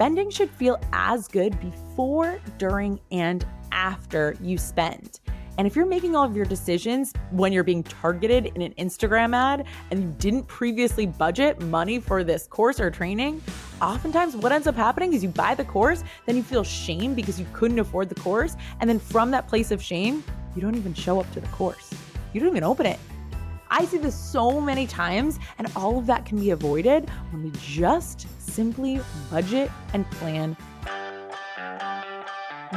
spending should feel as good before, during, and after you spend. And if you're making all of your decisions when you're being targeted in an Instagram ad and you didn't previously budget money for this course or training, oftentimes what ends up happening is you buy the course, then you feel shame because you couldn't afford the course. And then from that place of shame, you don't even show up to the course. You don't even open it. I see this so many times, and all of that can be avoided when we just simply budget and plan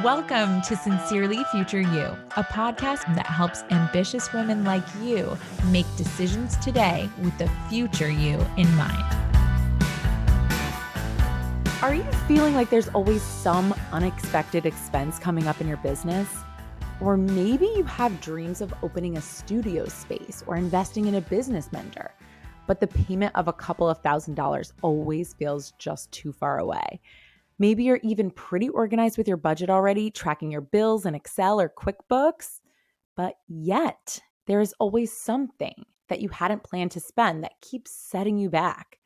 Welcome to Sincerely Future You, a podcast that helps ambitious women like you make decisions today with the future you in mind. Are you feeling like there's always some unexpected expense coming up in your business? Or maybe you have dreams of opening a studio space or investing in a business mentor, but the payment of a couple of thousand dollars always feels just too far away. Maybe you're even pretty organized with your budget already, tracking your bills in Excel or QuickBooks, but yet there is always something that you hadn't planned to spend that keeps setting you back.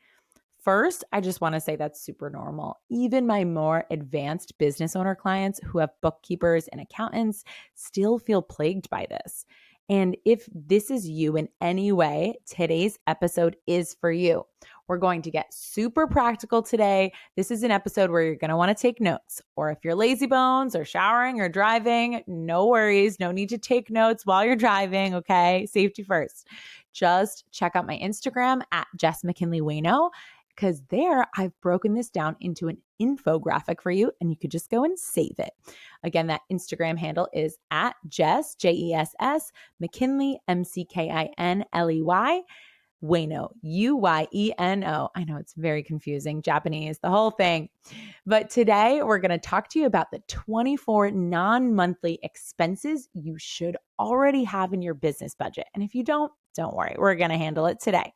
First, I just want to say that's super normal. Even my more advanced business owner clients who have bookkeepers and accountants still feel plagued by this. And if this is you in any way, today's episode is for you. We're going to get super practical today. This is an episode where you're going to want to take notes. Or if you're lazy bones or showering or driving, no worries. No need to take notes while you're driving. Okay. Safety first. Just check out my Instagram at Jess McKinley Uyeno because there I've broken this down into an infographic for you and you could just go and save it. Again, that Instagram handle is at Jess, J E S S, McKinley, M C K I N L E Y. Uyeno, U Y E N O. I know it's very confusing, Japanese, the whole thing. But today we're going to talk to you about the 24 non monthly expenses you should already have in your business budget. And if you don't, don't worry, we're going to handle it today.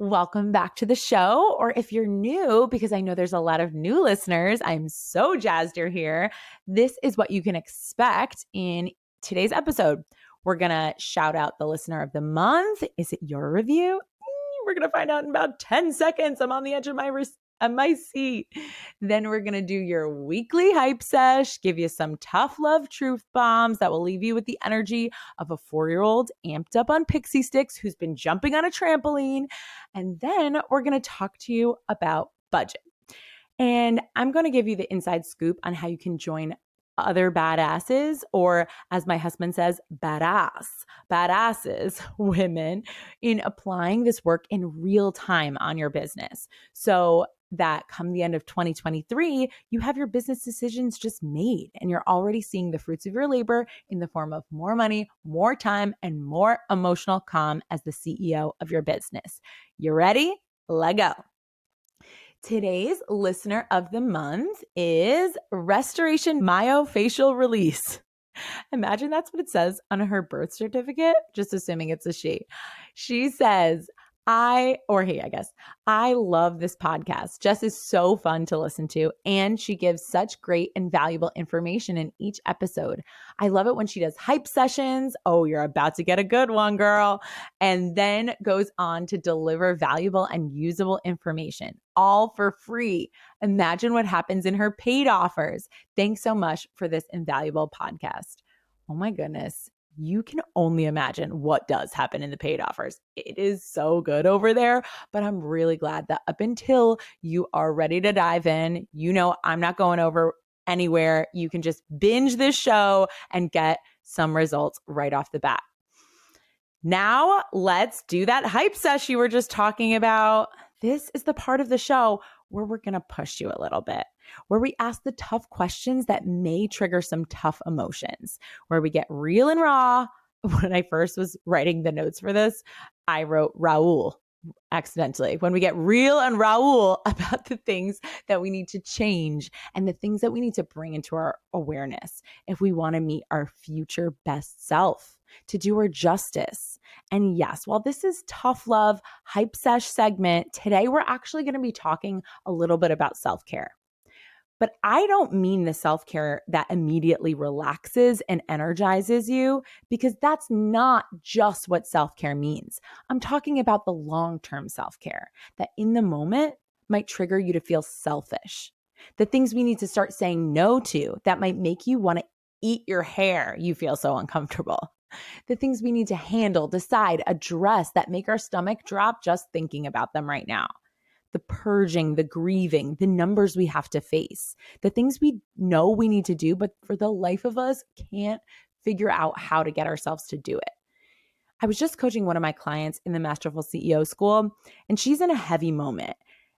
Welcome back to the show. Or if you're new, because I know there's a lot of new listeners, I'm so jazzed you're here. This is what you can expect in today's episode. We're going to shout out the listener of the month. Is it your review? Mm, we're going to find out in about 10 seconds. I'm on the edge of my on my seat. Then we're going to do your weekly hype sesh, give you some tough love truth bombs that will leave you with the energy of a four year old amped up on Pixy Stix who's been jumping on a trampoline. And then we're going to talk to you about budget. And I'm going to give you the inside scoop on how you can join other badasses, or as my husband says, badass, badasses, women, in applying this work in real time on your business. So that come the end of 2023, you have your business decisions just made and you're already seeing the fruits of your labor in the form of more money, more time, and more emotional calm as the CEO of your business. You ready? Let go. Today's listener of the month is Restoration Myofascial Release. Imagine that's what it says on her birth certificate, just assuming it's a she. She says, I, or he, I guess, I love this podcast. Jess is so fun to listen to, and she gives such great and valuable information in each episode. I love it when she does hype sessions. Oh, you're about to get a good one, girl. And then goes on to deliver valuable and usable information, all for free. Imagine what happens in her paid offers. Thanks so much for this invaluable podcast. Oh my goodness you can only imagine what does happen in the paid offers. It is so good over there, but I'm really glad that up until you are ready to dive in, you know, I'm not going over anywhere. You can just binge this show and get some results right off the bat. Now, let's do that hype sesh you were just talking about. This is the part of the show where we're going to push you a little bit where we ask the tough questions that may trigger some tough emotions, where we get real and raw. When I first was writing the notes for this, I wrote Raul accidentally. When we get real and Raul about the things that we need to change and the things that we need to bring into our awareness if we want to meet our future best self to do her justice. And yes, while this is tough love, hype sesh segment, today we're actually going to be talking a little bit about self care. But I don't mean the self care that immediately relaxes and energizes you, because that's not just what self care means. I'm talking about the long term self care that in the moment might trigger you to feel selfish. the things we need to start saying no to that might make you want to eat your hair. You feel so uncomfortable. The things we need to handle, decide, address that make our stomach drop just thinking about them right now. The purging, the grieving, the numbers we have to face, the things we know we need to do, but for the life of us can't figure out how to get ourselves to do it. I was just coaching one of my clients in the Masterful CEO school, and she's in a heavy moment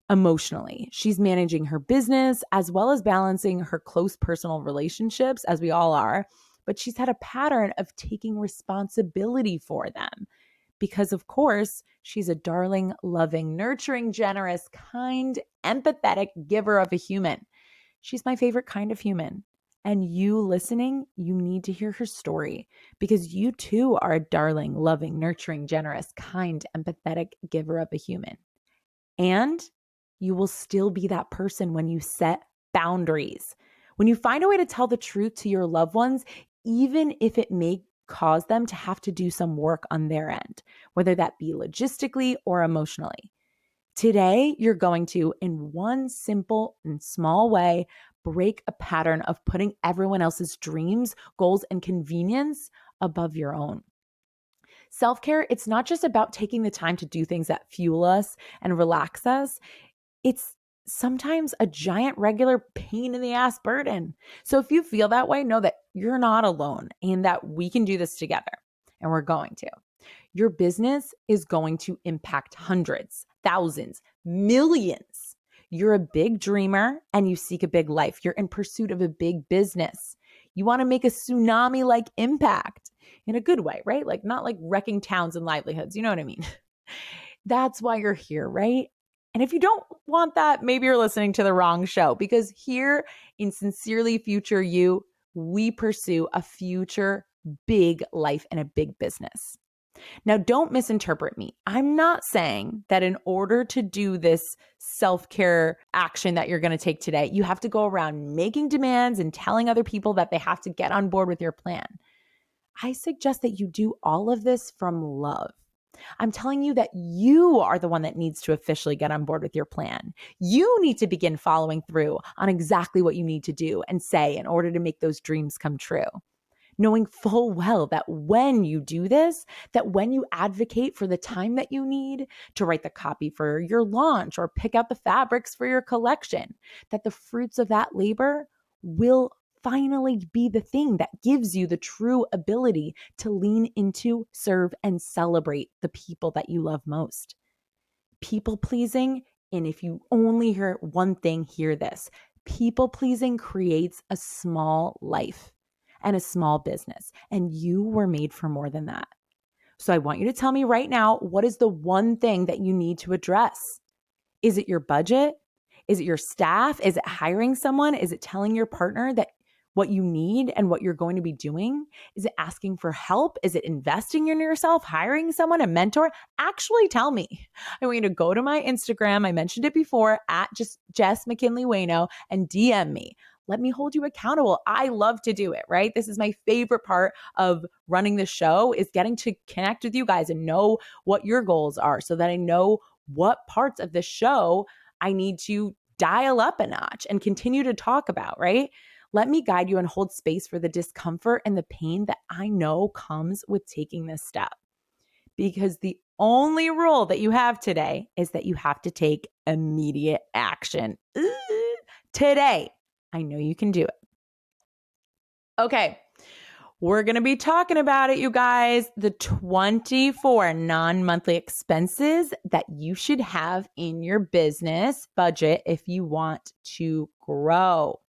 emotionally. She's managing her business as well as balancing her close personal relationships, as we all are. But she's had a pattern of taking responsibility for them because, of course, she's a darling, loving, nurturing, generous, kind, empathetic giver of a human. She's my favorite kind of human. And you listening, you need to hear her story because you too are a darling, loving, nurturing, generous, kind, empathetic giver of a human. And you will still be that person when you set boundaries. When you find a way to tell the truth to your loved ones, even if it may cause them to have to do some work on their end, whether that be logistically or emotionally. Today, you're going to, in one simple and small way, break a pattern of putting everyone else's dreams, goals, and convenience above your own. Self care, it's not just about taking the time to do things that fuel us and relax us it's sometimes a giant regular pain in the ass burden. So if you feel that way, know that you're not alone and that we can do this together and we're going to. Your business is going to impact hundreds, thousands, millions. You're a big dreamer and you seek a big life. You're in pursuit of a big business. You want to make a tsunami like impact in a good way, right? Like not like wrecking towns and livelihoods. You know what I mean? That's why you're here, right? And if you don't want that, maybe you're listening to the wrong show because here in Sincerely Future You, we pursue a future big life and a big business. Now, don't misinterpret me. I'm not saying that in order to do this self care action that you're going to take today, you have to go around making demands and telling other people that they have to get on board with your plan. I suggest that you do all of this from love. I'm telling you that you are the one that needs to officially get on board with your plan. You need to begin following through on exactly what you need to do and say in order to make those dreams come true. Knowing full well that when you do this, that when you advocate for the time that you need to write the copy for your launch or pick out the fabrics for your collection, that the fruits of that labor will finally be the thing that gives you the true ability to lean into, serve, and celebrate the people that you love most. People pleasing, and if you only hear one thing, hear this people pleasing creates a small life and a small business, and you were made for more than that. So I want you to tell me right now what is the one thing that you need to address? Is it your budget? Is it your staff? Is it hiring someone? Is it telling your partner that what you need and what you're going to be doing? Is it asking for help? Is it investing in yourself, hiring someone, a mentor? Actually, tell me. I want you to go to my Instagram. I mentioned it before at just Jess McKinley Uyeno and DM me. Let me hold you accountable. I love to do it, right? This is my favorite part of running the show is getting to connect with you guys and know what your goals are so that I know what parts of the show I need to dial up a notch and continue to talk about, right? Let me guide you and hold space for the discomfort and the pain that I know comes with taking this step. Because the only rule that you have today is that you have to take immediate action. Today. I know you can do it. Okay. We're going to be talking about it, you guys. The 24 non monthly expenses that you should have in your business budget if you want to grow.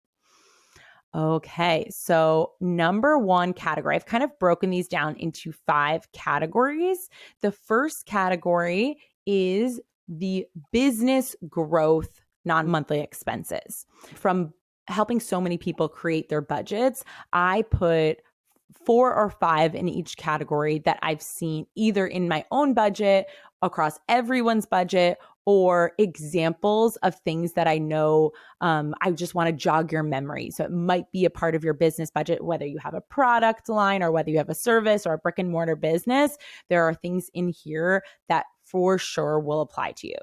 Okay, so number one category, I've kind of broken these down into five categories. The first category is the business growth non monthly expenses. From helping so many people create their budgets, I put four or five in each category that I've seen either in my own budget, across everyone's budget, or examples of things that I know um, I just want to jog your memory. So it might be a part of your business budget, whether you have a product line or whether you have a service or a brick and mortar business. There are things in here that for sure will apply to you.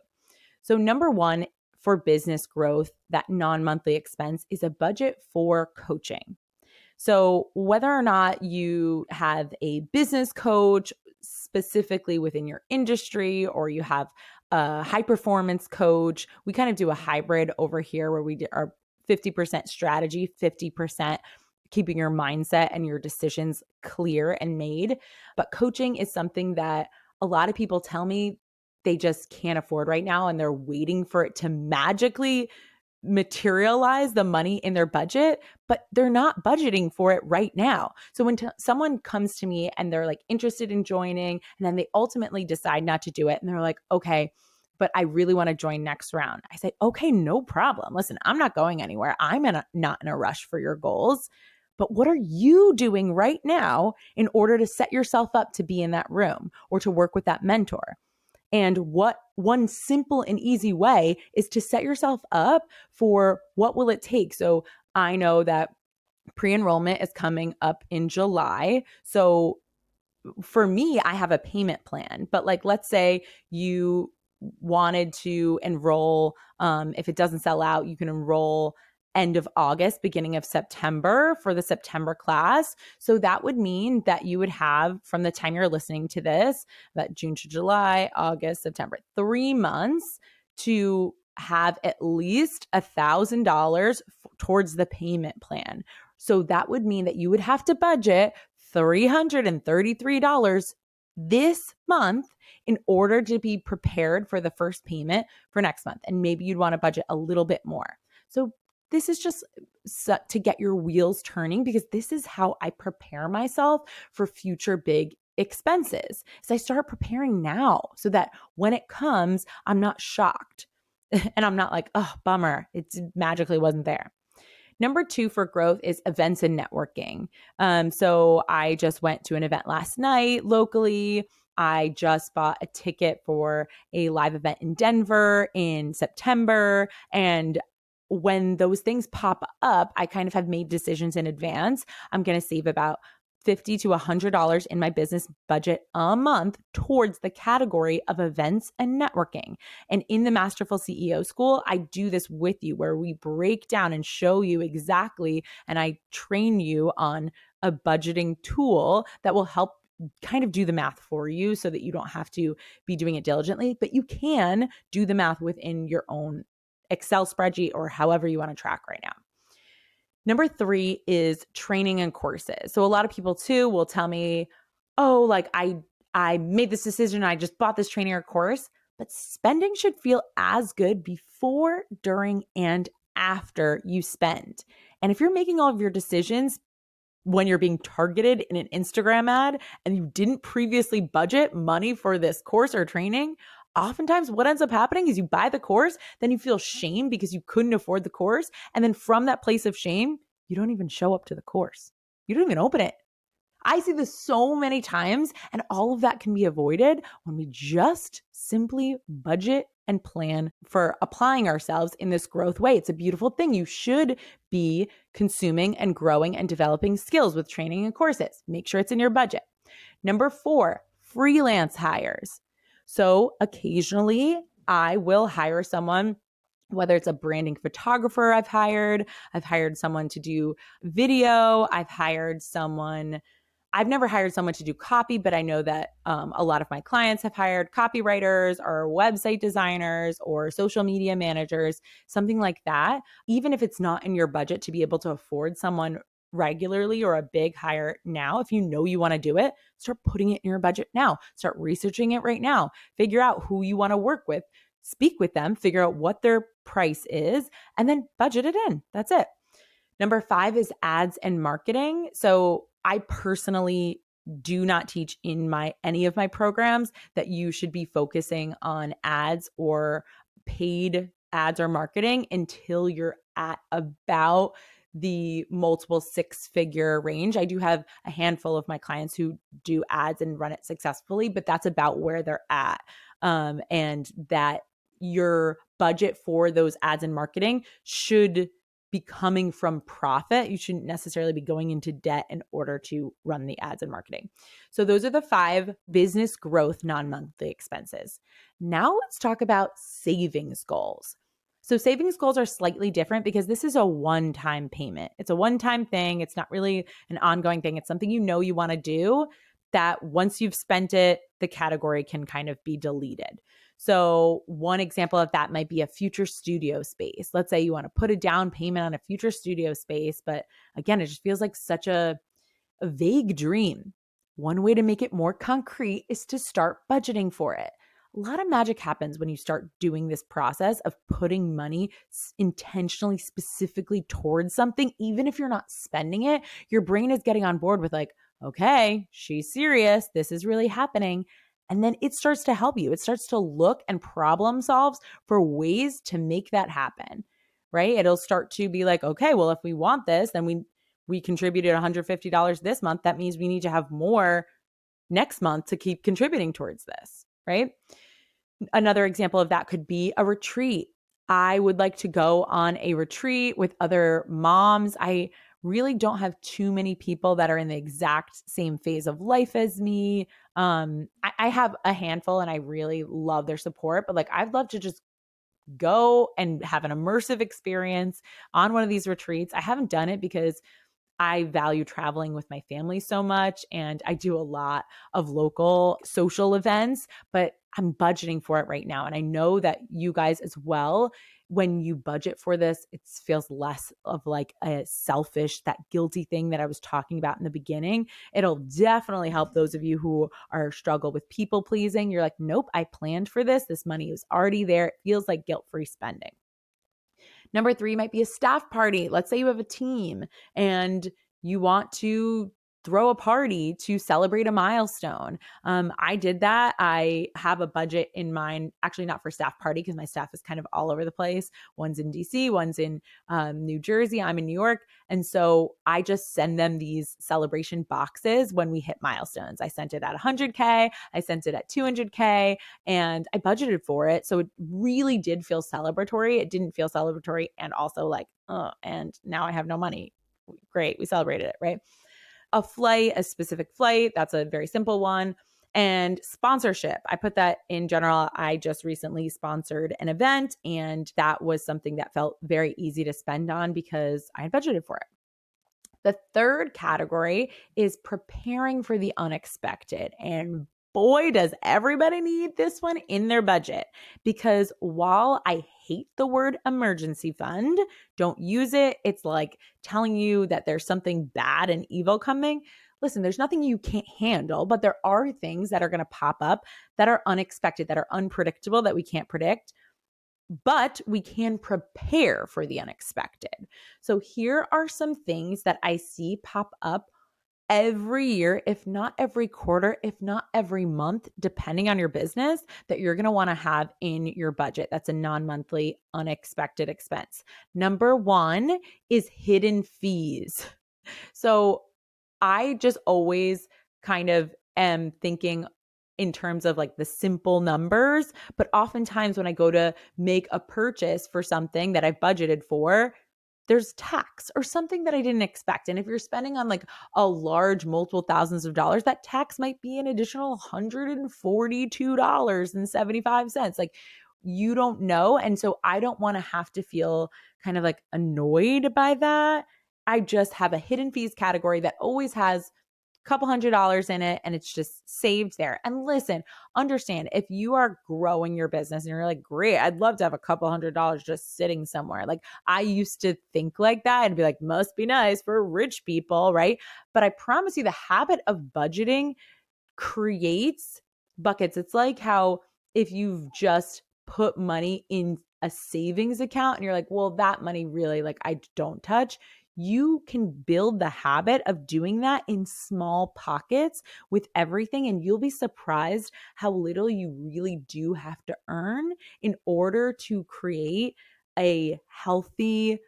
So, number one, for business growth, that non monthly expense, is a budget for coaching. So, whether or not you have a business coach specifically within your industry or you have a high performance coach, we kind of do a hybrid over here where we are 50% strategy, 50% keeping your mindset and your decisions clear and made. But coaching is something that a lot of people tell me they just can't afford right now and they're waiting for it to magically materialize the money in their budget, but they're not budgeting for it right now. So when t- someone comes to me and they're like interested in joining and then they ultimately decide not to do it and they're like, okay, but I really want to join next round. I say, okay, no problem. Listen, I'm not going anywhere. I'm in a, not in a rush for your goals. But what are you doing right now in order to set yourself up to be in that room or to work with that mentor? And what one simple and easy way is to set yourself up for what will it take. So I know that pre-enrollment is coming up in July. So for me, I have a payment plan, but like let's say you wanted to enroll um, if it doesn't sell out, you can enroll end of August, beginning of September for the September class. So that would mean that you would have from the time you're listening to this, that June to July, August, September, three months to have at least a thousand dollars towards the payment plan. So that would mean that you would have to budget $333 this month in order to be prepared for the first payment for next month. And maybe you'd want to budget a little bit more. So this is just to get your wheels turning because this is how I prepare myself for future big expenses. So I start preparing now so that when it comes, I'm not shocked and I'm not like, oh, bummer, it magically wasn't there. Number two for growth is events and networking. Um, so I just went to an event last night locally. I just bought a ticket for a live event in Denver in September. And when those things pop up, I kind of have made decisions in advance. I'm going to save about 50 to $100 in my business budget a month towards the category of events and networking. And in the Masterful CEO School, I do this with you where we break down and show you exactly, and I train you on a budgeting tool that will help kind of do the math for you so that you don't have to be doing it diligently, but you can do the math within your own Excel spreadsheet, or however you want to track right now. Number three is training and courses. So a lot of people too will tell me, oh, like I I made this decision, I just bought this training or course, but spending should feel as good before, during, and after you spend. And if you're making all of your decisions when you're being targeted in an Instagram ad and you didn't previously budget money for this course or training, oftentimes what ends up happening is you buy the course, then you feel shame because you couldn't afford the course. And then from that place of shame, you don't even show up to the course. You don't even open it. I see this so many times, and all of that can be avoided when we just simply budget and plan for applying ourselves in this growth way. It's a beautiful thing. You should be consuming and growing and developing skills with training and courses. Make sure it's in your budget. Number four, freelance hires. So occasionally I will hire someone whether it's a branding photographer I've hired, I've hired someone to do video, I've hired someone. I've never hired someone to do copy, but I know that um, a lot of my clients have hired copywriters or website designers or social media managers, something like that. Even if it's not in your budget to be able to afford someone regularly or a big hire now, if you know you want to do it, start putting it in your budget now. Start researching it right now. Figure out who you want to work with, speak with them, figure out what their price is, and then budget it in. That's it. Number five is ads and marketing. So I personally do not teach in my any of my programs that you should be focusing on ads or paid ads or marketing until you're at about the multiple six figure range. I do have a handful of my clients who do ads and run it successfully, but that's about where they're at. Um, and that your budget for those ads and marketing should be coming from profit. You shouldn't necessarily be going into debt in order to run the ads and marketing. So, those are the five business growth non monthly expenses. Now, let's talk about savings goals. So savings goals are slightly different because this is a one time payment. It's a one time thing. It's not really an ongoing thing. It's something you know you want to do that once you've spent it, the category can kind of be deleted. So, one example of that might be a future studio space. Let's say you want to put a down payment on a future studio space, but again, it just feels like such a, a vague dream. One way to make it more concrete is to start budgeting for it a lot of magic happens when you start doing this process of putting money intentionally, specifically towards something, even if you're not spending it. Your brain is getting on board with, like, okay, she's serious. This is really happening. And then it starts to help you. It starts to look and problem solves for ways to make that happen, right? It'll start to be like, okay, well, if we want this, then we we contributed $150 this month. That means we need to have more next month to keep contributing towards this right? Another example of that could be a retreat. I would like to go on a retreat with other moms. I really don't have too many people that are in the exact same phase of life as me. Um, I, I have a handful and I really love their support, but like I'd love to just go and have an immersive experience on one of these retreats. I haven't done it because I value traveling with my family so much and I do a lot of local social events, but I'm budgeting for it right now. And I know that you guys as well, when you budget for this, it feels less of like a selfish, that guilty thing that I was talking about in the beginning. It'll definitely help those of you who are struggle with people pleasing. You're like, nope, I planned for this. This money is already there. It feels like guilt free spending. Number three might be a staff party. Let's say you have a team and you want to throw a party to celebrate a milestone. Um, I did that. I have a budget in mind, actually not for staff party because my staff is kind of all over the place. One's in DC, one's in um, New Jersey. I'm in New York, and so I just send them these celebration boxes when we hit milestones. I sent it at 100k, I sent it at 200k, and I budgeted for it, so it really did feel celebratory. It didn't feel celebratory, and also like, oh, and now I have no money. Great, we celebrated it, right? A flight, a specific flight. That's a very simple one. And sponsorship, I put that in general. I just recently sponsored an event, and that was something that felt very easy to spend on because I had budgeted for it. The third category is preparing for the unexpected. And boy, does everybody need this one in their budget. Because while I hate the word emergency fund, don't use it. It's like telling you that there's something bad and evil coming. Listen, there's nothing you can't handle, but there are things that are going to pop up that are unexpected, that are unpredictable, that we can't predict. But we can prepare for the unexpected. So, here are some things that I see pop up every year, if not every quarter, if not every month, depending on your business, that you're going to want to have in your budget. That's a non monthly unexpected expense. Number one is hidden fees. So I just always kind of am thinking in terms of like the simple numbers, but oftentimes when I go to make a purchase for something that I've budgeted for, there's tax or something that I didn't expect. And if you're spending on like a large multiple thousands of dollars, that tax might be an additional $142.75. Like you don't know. And so I don't want to have to feel kind of like annoyed by that. I just have a hidden fees category that always has couple hundred dollars in it and it's just saved there. And listen, understand if you are growing your business and you're like, great, I'd love to have a couple hundred dollars just sitting somewhere. Like I used to think like that and be like, must be nice for rich people, right? But I promise you, the habit of budgeting creates buckets. It's like how if you've just put money in a savings account and you're like, well, that money really like I don't touch you can build the habit of doing that in small pockets with everything. And you'll be surprised how little you really do have to earn in order to create a healthy,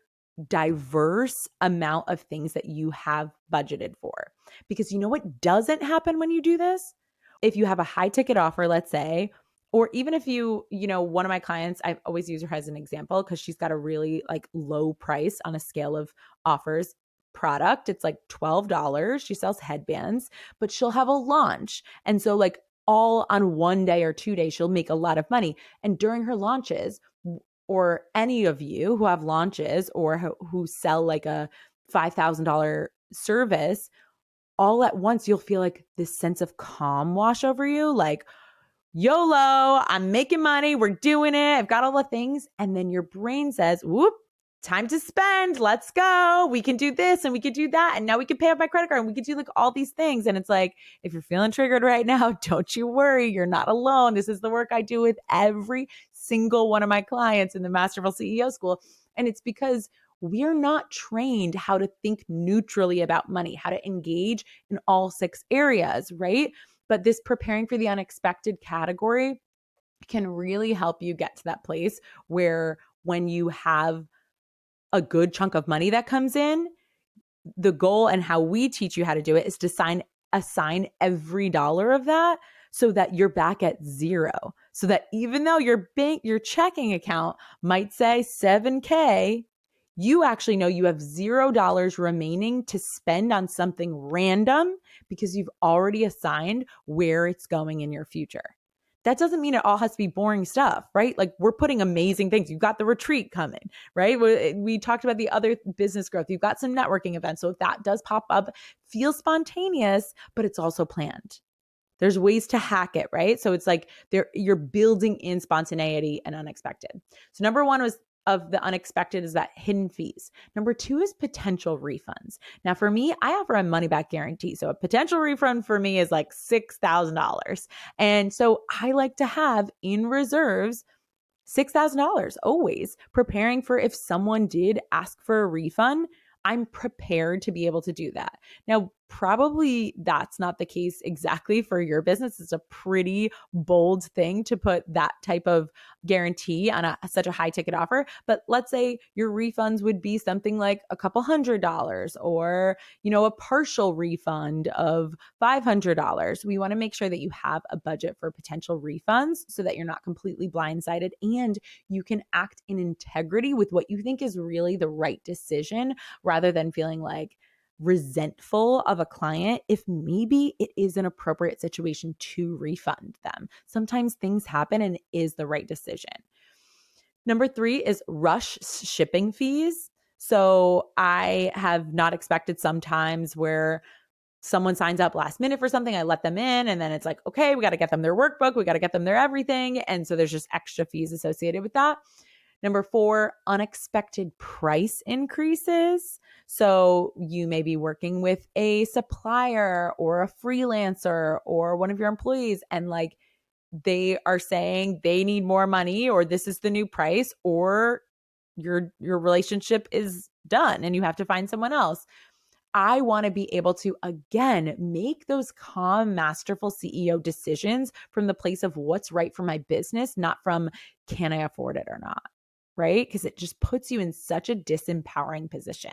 diverse amount of things that you have budgeted for. Because you know what doesn't happen when you do this? If you have a high ticket offer, let's say, or even if you you know one of my clients i always use her as an example because she's got a really like low price on a scale of offers product it's like $12 she sells headbands but she'll have a launch and so like all on one day or two days she'll make a lot of money and during her launches or any of you who have launches or who sell like a $5,000 service, all at once you'll feel like this sense of calm wash over you. Like, YOLO, I'm making money, we're doing it, I've got all the things. And then your brain says, whoop, time to spend. Let's go. We can do this and we can do that. And now we can pay off my credit card and we can do like all these things. And it's like, if you're feeling triggered right now, don't you worry. You're not alone. This is the work I do with every single one of my clients in the Masterful CEO School. And it's because we're not trained how to think neutrally about money, how to engage in all six areas, right? But this preparing for the unexpected category can really help you get to that place where when you have a good chunk of money that comes in, the goal and how we teach you how to do it is to sign assign every dollar of that so that you're back at zero. So that even though your bank your checking account might say 7k, you actually know you have zero dollars remaining to spend on something random because you've already assigned where it's going in your future. That doesn't mean it all has to be boring stuff, right? Like we're putting amazing things. You've got the retreat coming, right? We, eh, we talked about the other business growth. You've got some networking events. So if that does pop up, feel spontaneous, but it's also planned. There's ways to hack it, right? So it's like you're building in spontaneity and unexpected. So number one was of the unexpected is that hidden fees. Number two is potential refunds. Now, for me, I offer a money back guarantee. So, a potential refund for me is like $6,000. And so, I like to have in reserves $6,000 always, preparing for if someone did ask for a refund. I'm prepared to be able to do that. Now, probably that's not the case exactly for your business. It's a pretty bold thing to put that type of guarantee on a, such a high ticket offer. But let's say your refunds would be something like a couple hundred dollars or, you know, a partial refund of $500. We want to make sure that you have a budget for potential refunds so that you're not completely blindsided and you can act in integrity with what you think is really the right decision rather than feeling like, resentful of a client if maybe it is an appropriate situation to refund them. Sometimes things happen and is the right decision. Number three is rush shipping fees. So I have not expected sometimes where someone signs up last minute for something, I let them in, and then it's like, okay, we got to get them their workbook, we got to get them their everything. And so there's just extra fees associated with that. Number four, unexpected price increases. So you may be working with a supplier or a freelancer or one of your employees, and like they are saying they need more money or this is the new price or your your relationship is done and you have to find someone else. I want to be able to again make those calm, masterful CEO decisions from the place of what's right for my business, not from can I afford it or not right? Because it just puts you in such a disempowering position.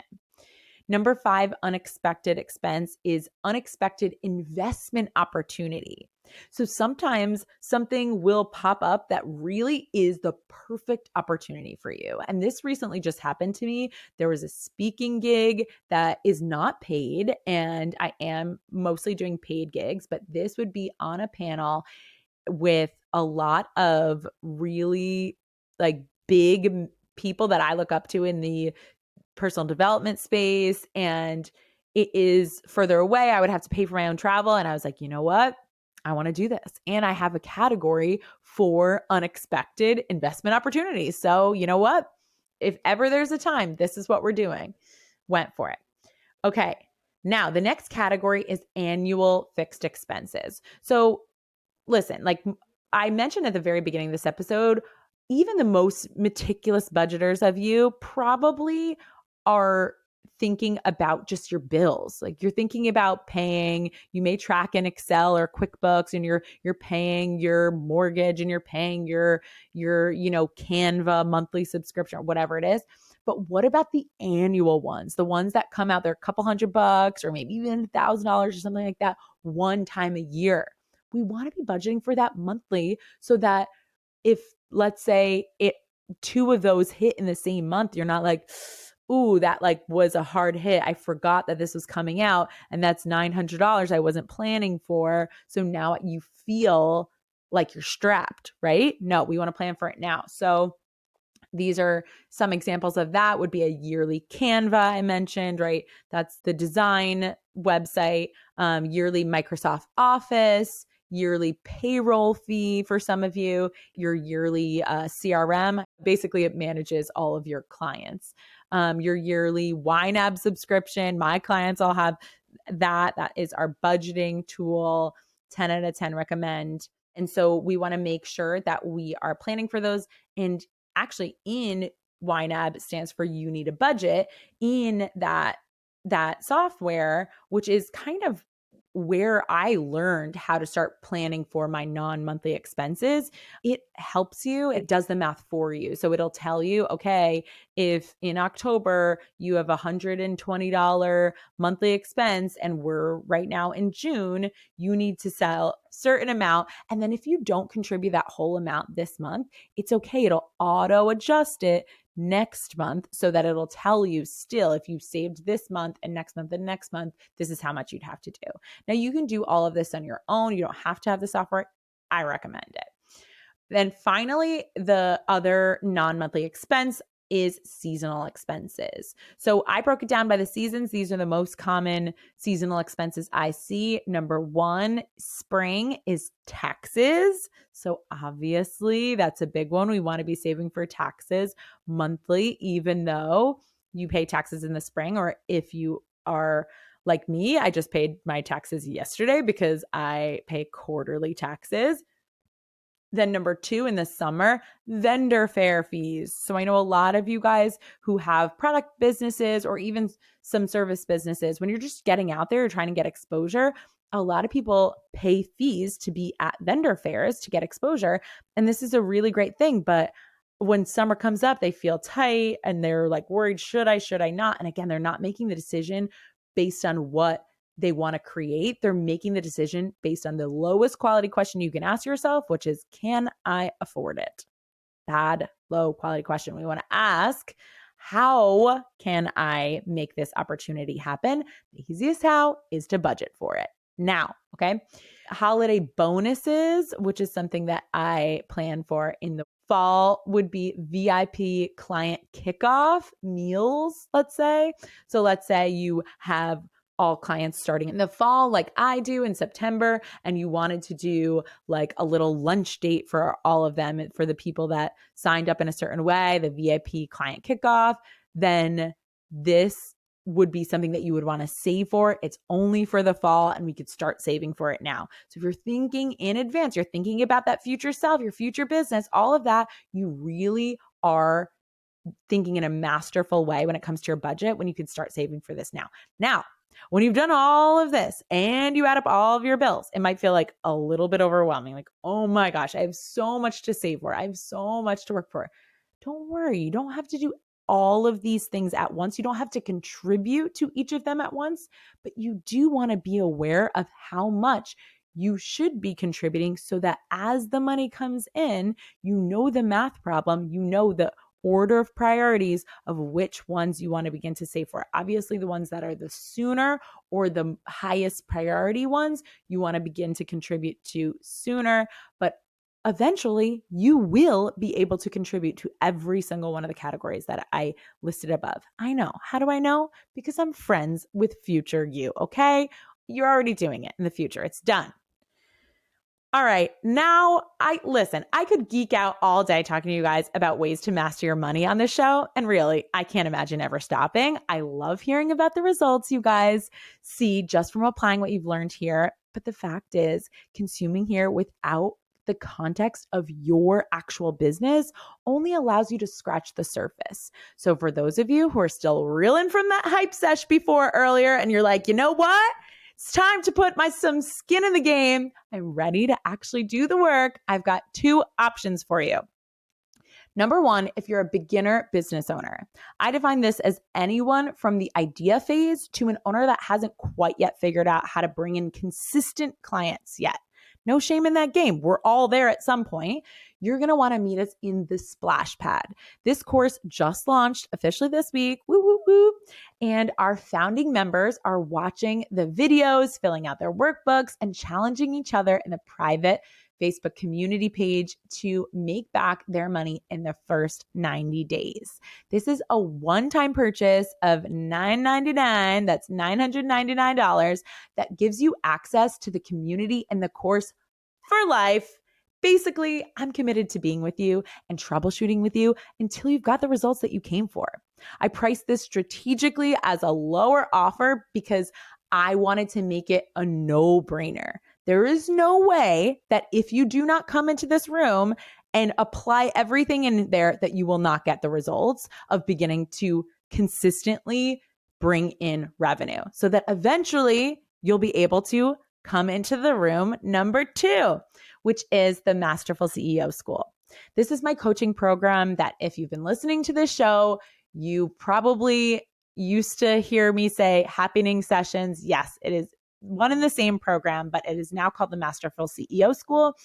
Number five, unexpected expense is unexpected investment opportunity. So sometimes something will pop up that really is the perfect opportunity for you. And this recently just happened to me. There was a speaking gig that is not paid, and I am mostly doing paid gigs, but this would be on a panel with a lot of really like big people that I look up to in the personal development space and it is further away. I would have to pay for my own travel. And I was like, you know what? I want to do this. And I have a category for unexpected investment opportunities. So, you know what? If ever there's a time, this is what we're doing. Went for it. Okay. Now, the next category is annual fixed expenses. So, listen, like I mentioned at the very beginning of this episode, even the most meticulous budgeters of you probably are thinking about just your bills. Like you're thinking about paying you may track in excel or quickbooks and you're you're paying your mortgage and you're paying your your you know canva monthly subscription or whatever it is. But what about the annual ones? The ones that come out they're a couple hundred bucks or maybe even a thousand dollars or something like that one time a year. We want to be budgeting for that monthly so that if let's say it two of those hit in the same month, you're not like, ooh, that like was a hard hit. I forgot that this was coming out and that's $900 I wasn't planning for. So now you feel like you're strapped, right? No, we want to plan for it now. So These are some examples of that would be a yearly Canva I mentioned, right? That's the design website, um, yearly Microsoft Office, yearly payroll fee for some of you, your yearly uh, CRM. Basically, it manages all of your clients. Um, your yearly YNAB subscription. My clients all have that. That is our budgeting tool. 10 out of 10 recommend. And so we want to make sure that we are planning for those. And actually, in YNAB stands for you need a budget in that that software which is kind of where I learned how to start planning for my non monthly expenses, it helps you. It does the math for you. So it'll tell you, okay, if in October you have a $120 monthly expense and we're right now in June, you need to sell certain amount. And then if you don't contribute that whole amount this month, it's okay. It'll auto adjust it next month so that it'll tell you still if you saved this month and next month and next month, this is how much you'd have to do. Now, you can do all of this on your own. You don't have to have the software. I recommend it. Then finally, the other non monthly expense is seasonal expenses. So I broke it down by the seasons. These are the most common seasonal expenses I see. Number one, spring is taxes. So obviously, that's a big one. We want to be saving for taxes monthly, even though you pay taxes in the spring, or if you are like me, I just paid my taxes yesterday because I pay quarterly taxes. Then, number two, in the summer, vendor fair fees. So, I know a lot of you guys who have product businesses or even some service businesses, when you're just getting out there, trying to get exposure, a lot of people pay fees to be at vendor fairs to get exposure. And this is a really great thing. But when summer comes up, they feel tight and they're like worried should I, should I not? And again, they're not making the decision based on what they want to create. They're making the decision based on the lowest quality question you can ask yourself, which is, can I afford it? Bad, low quality question. We want to ask, how can I make this opportunity happen? The easiest how is to budget for it now. Okay. Holiday bonuses, which is something that I plan for in the fall, would be VIP client kickoff meals, let's say. So let's say you have all clients starting in the fall, like I do in September, and you wanted to do like a little lunch date for all of them for the people that signed up in a certain way, the VIP client kickoff, then this would be something that you would want to save for. It's only for the fall, and we could start saving for it now. So, if you're thinking in advance, you're thinking about that future self, your future business, all of that, you really are thinking in a masterful way when it comes to your budget when you can start saving for this now. Now, when you've done all of this and you add up all of your bills, it might feel like a little bit overwhelming. Like, oh my gosh, I have so much to save for. I have so much to work for. Don't worry. You don't have to do all of these things at once. You don't have to contribute to each of them at once, but you do want to be aware of how much you should be contributing so that as the money comes in, you know the math problem, you know the order of priorities of which ones you want to begin to save for. Obviously, the ones that are the sooner or the highest priority ones, you want to begin to contribute to sooner. But eventually, you will be able to contribute to every single one of the categories that I listed above. I know. How do I know? Because I'm friends with future you, okay? You're already doing it in the future. It's done. All right. Now, I listen, I could geek out all day talking to you guys about ways to master your money on this show. And really, I can't imagine ever stopping. I love hearing about the results you guys see just from applying what you've learned here. But the fact is, consuming here without the context of your actual business only allows you to scratch the surface. So, for those of you who are still reeling from that hype sesh before earlier, and you're like, you know what? It's time to put my some skin in the game. I'm ready to actually do the work. I've got two options for you. Number one, if you're a beginner business owner, I define this as anyone from the idea phase to an owner that hasn't quite yet figured out how to bring in consistent clients yet. No shame in that game. We're all there at some point. You're going to want to meet us in the splash pad. This course just launched officially this week. Woo, woo, woo. And our founding members are watching the videos, filling out their workbooks, and challenging each other in a private Facebook community page to make back their money in the first 90 days. This is a one time purchase of $9.99, that's $999, that gives you access to the community and the course for life. Basically, I'm committed to being with you and troubleshooting with you until you've got the results that you came for. I priced this strategically as a lower offer because I wanted to make it a no brainer. There is no way that if you do not come into this room and apply everything in there, that you will not get the results of beginning to consistently bring in revenue so that eventually you'll be able to come into the room number two, which is the Masterful CEO School. This is my coaching program that if you've been listening to this show, you probably used to hear me say Happyning sessions. Yes, it is one in the same program, but it is now called the Masterful CEO School.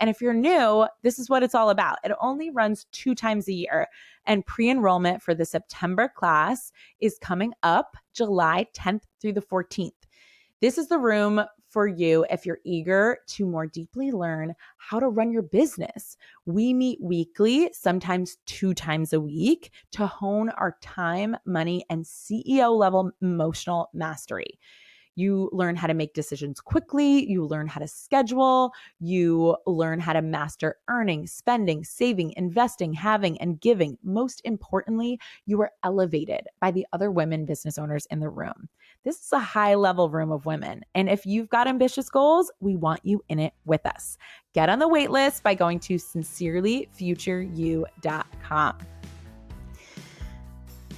And if you're new, this is what it's all about. It only runs two times a year. And pre enrollment for the September class is coming up July 10th through the 14th. This is the room for you if you're eager to more deeply learn how to run your business. We meet weekly, sometimes two times a week, to hone our time, money, and CEO level emotional mastery. You learn how to make decisions quickly. You learn how to schedule. You learn how to master earning, spending, saving, investing, having, and giving. Most importantly, you are elevated by the other women business owners in the room. This is a high level room of women. And if you've got ambitious goals, we want you in it with us. Get on the wait list by going to sincerelyfutureyou.com.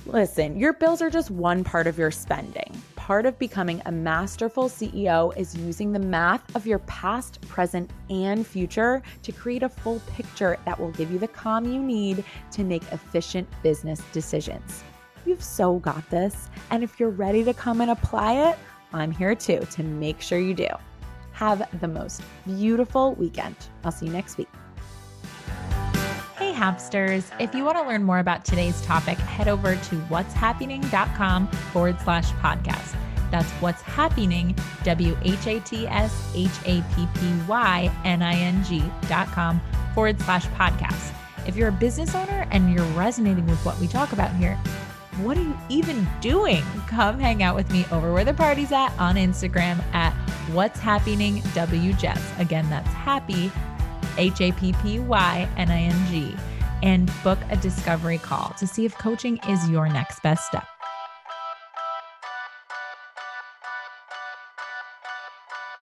Listen, your bills are just one part of your spending part of becoming a masterful CEO is using the math of your past, present, and future to create a full picture that will give you the calm you need to make efficient business decisions. You've so got this. And if you're ready to come and apply it, I'm here too to make sure you do. Have the most beautiful weekend. I'll see you next week. Hey, Hapsters. If you want to learn more about today's topic, head over to whatshappyning.com forward slash podcast. That's what's Happyning, W H A T S H A P P Y N I N G dot com forward slash podcast. If you're a business owner and you're resonating with what we talk about here, what are you even doing? Come hang out with me over where the party's at on Instagram at what's Happyning WJess. Again, that's happy H A P P Y N I N G, and book a discovery call to see if coaching is your next best step.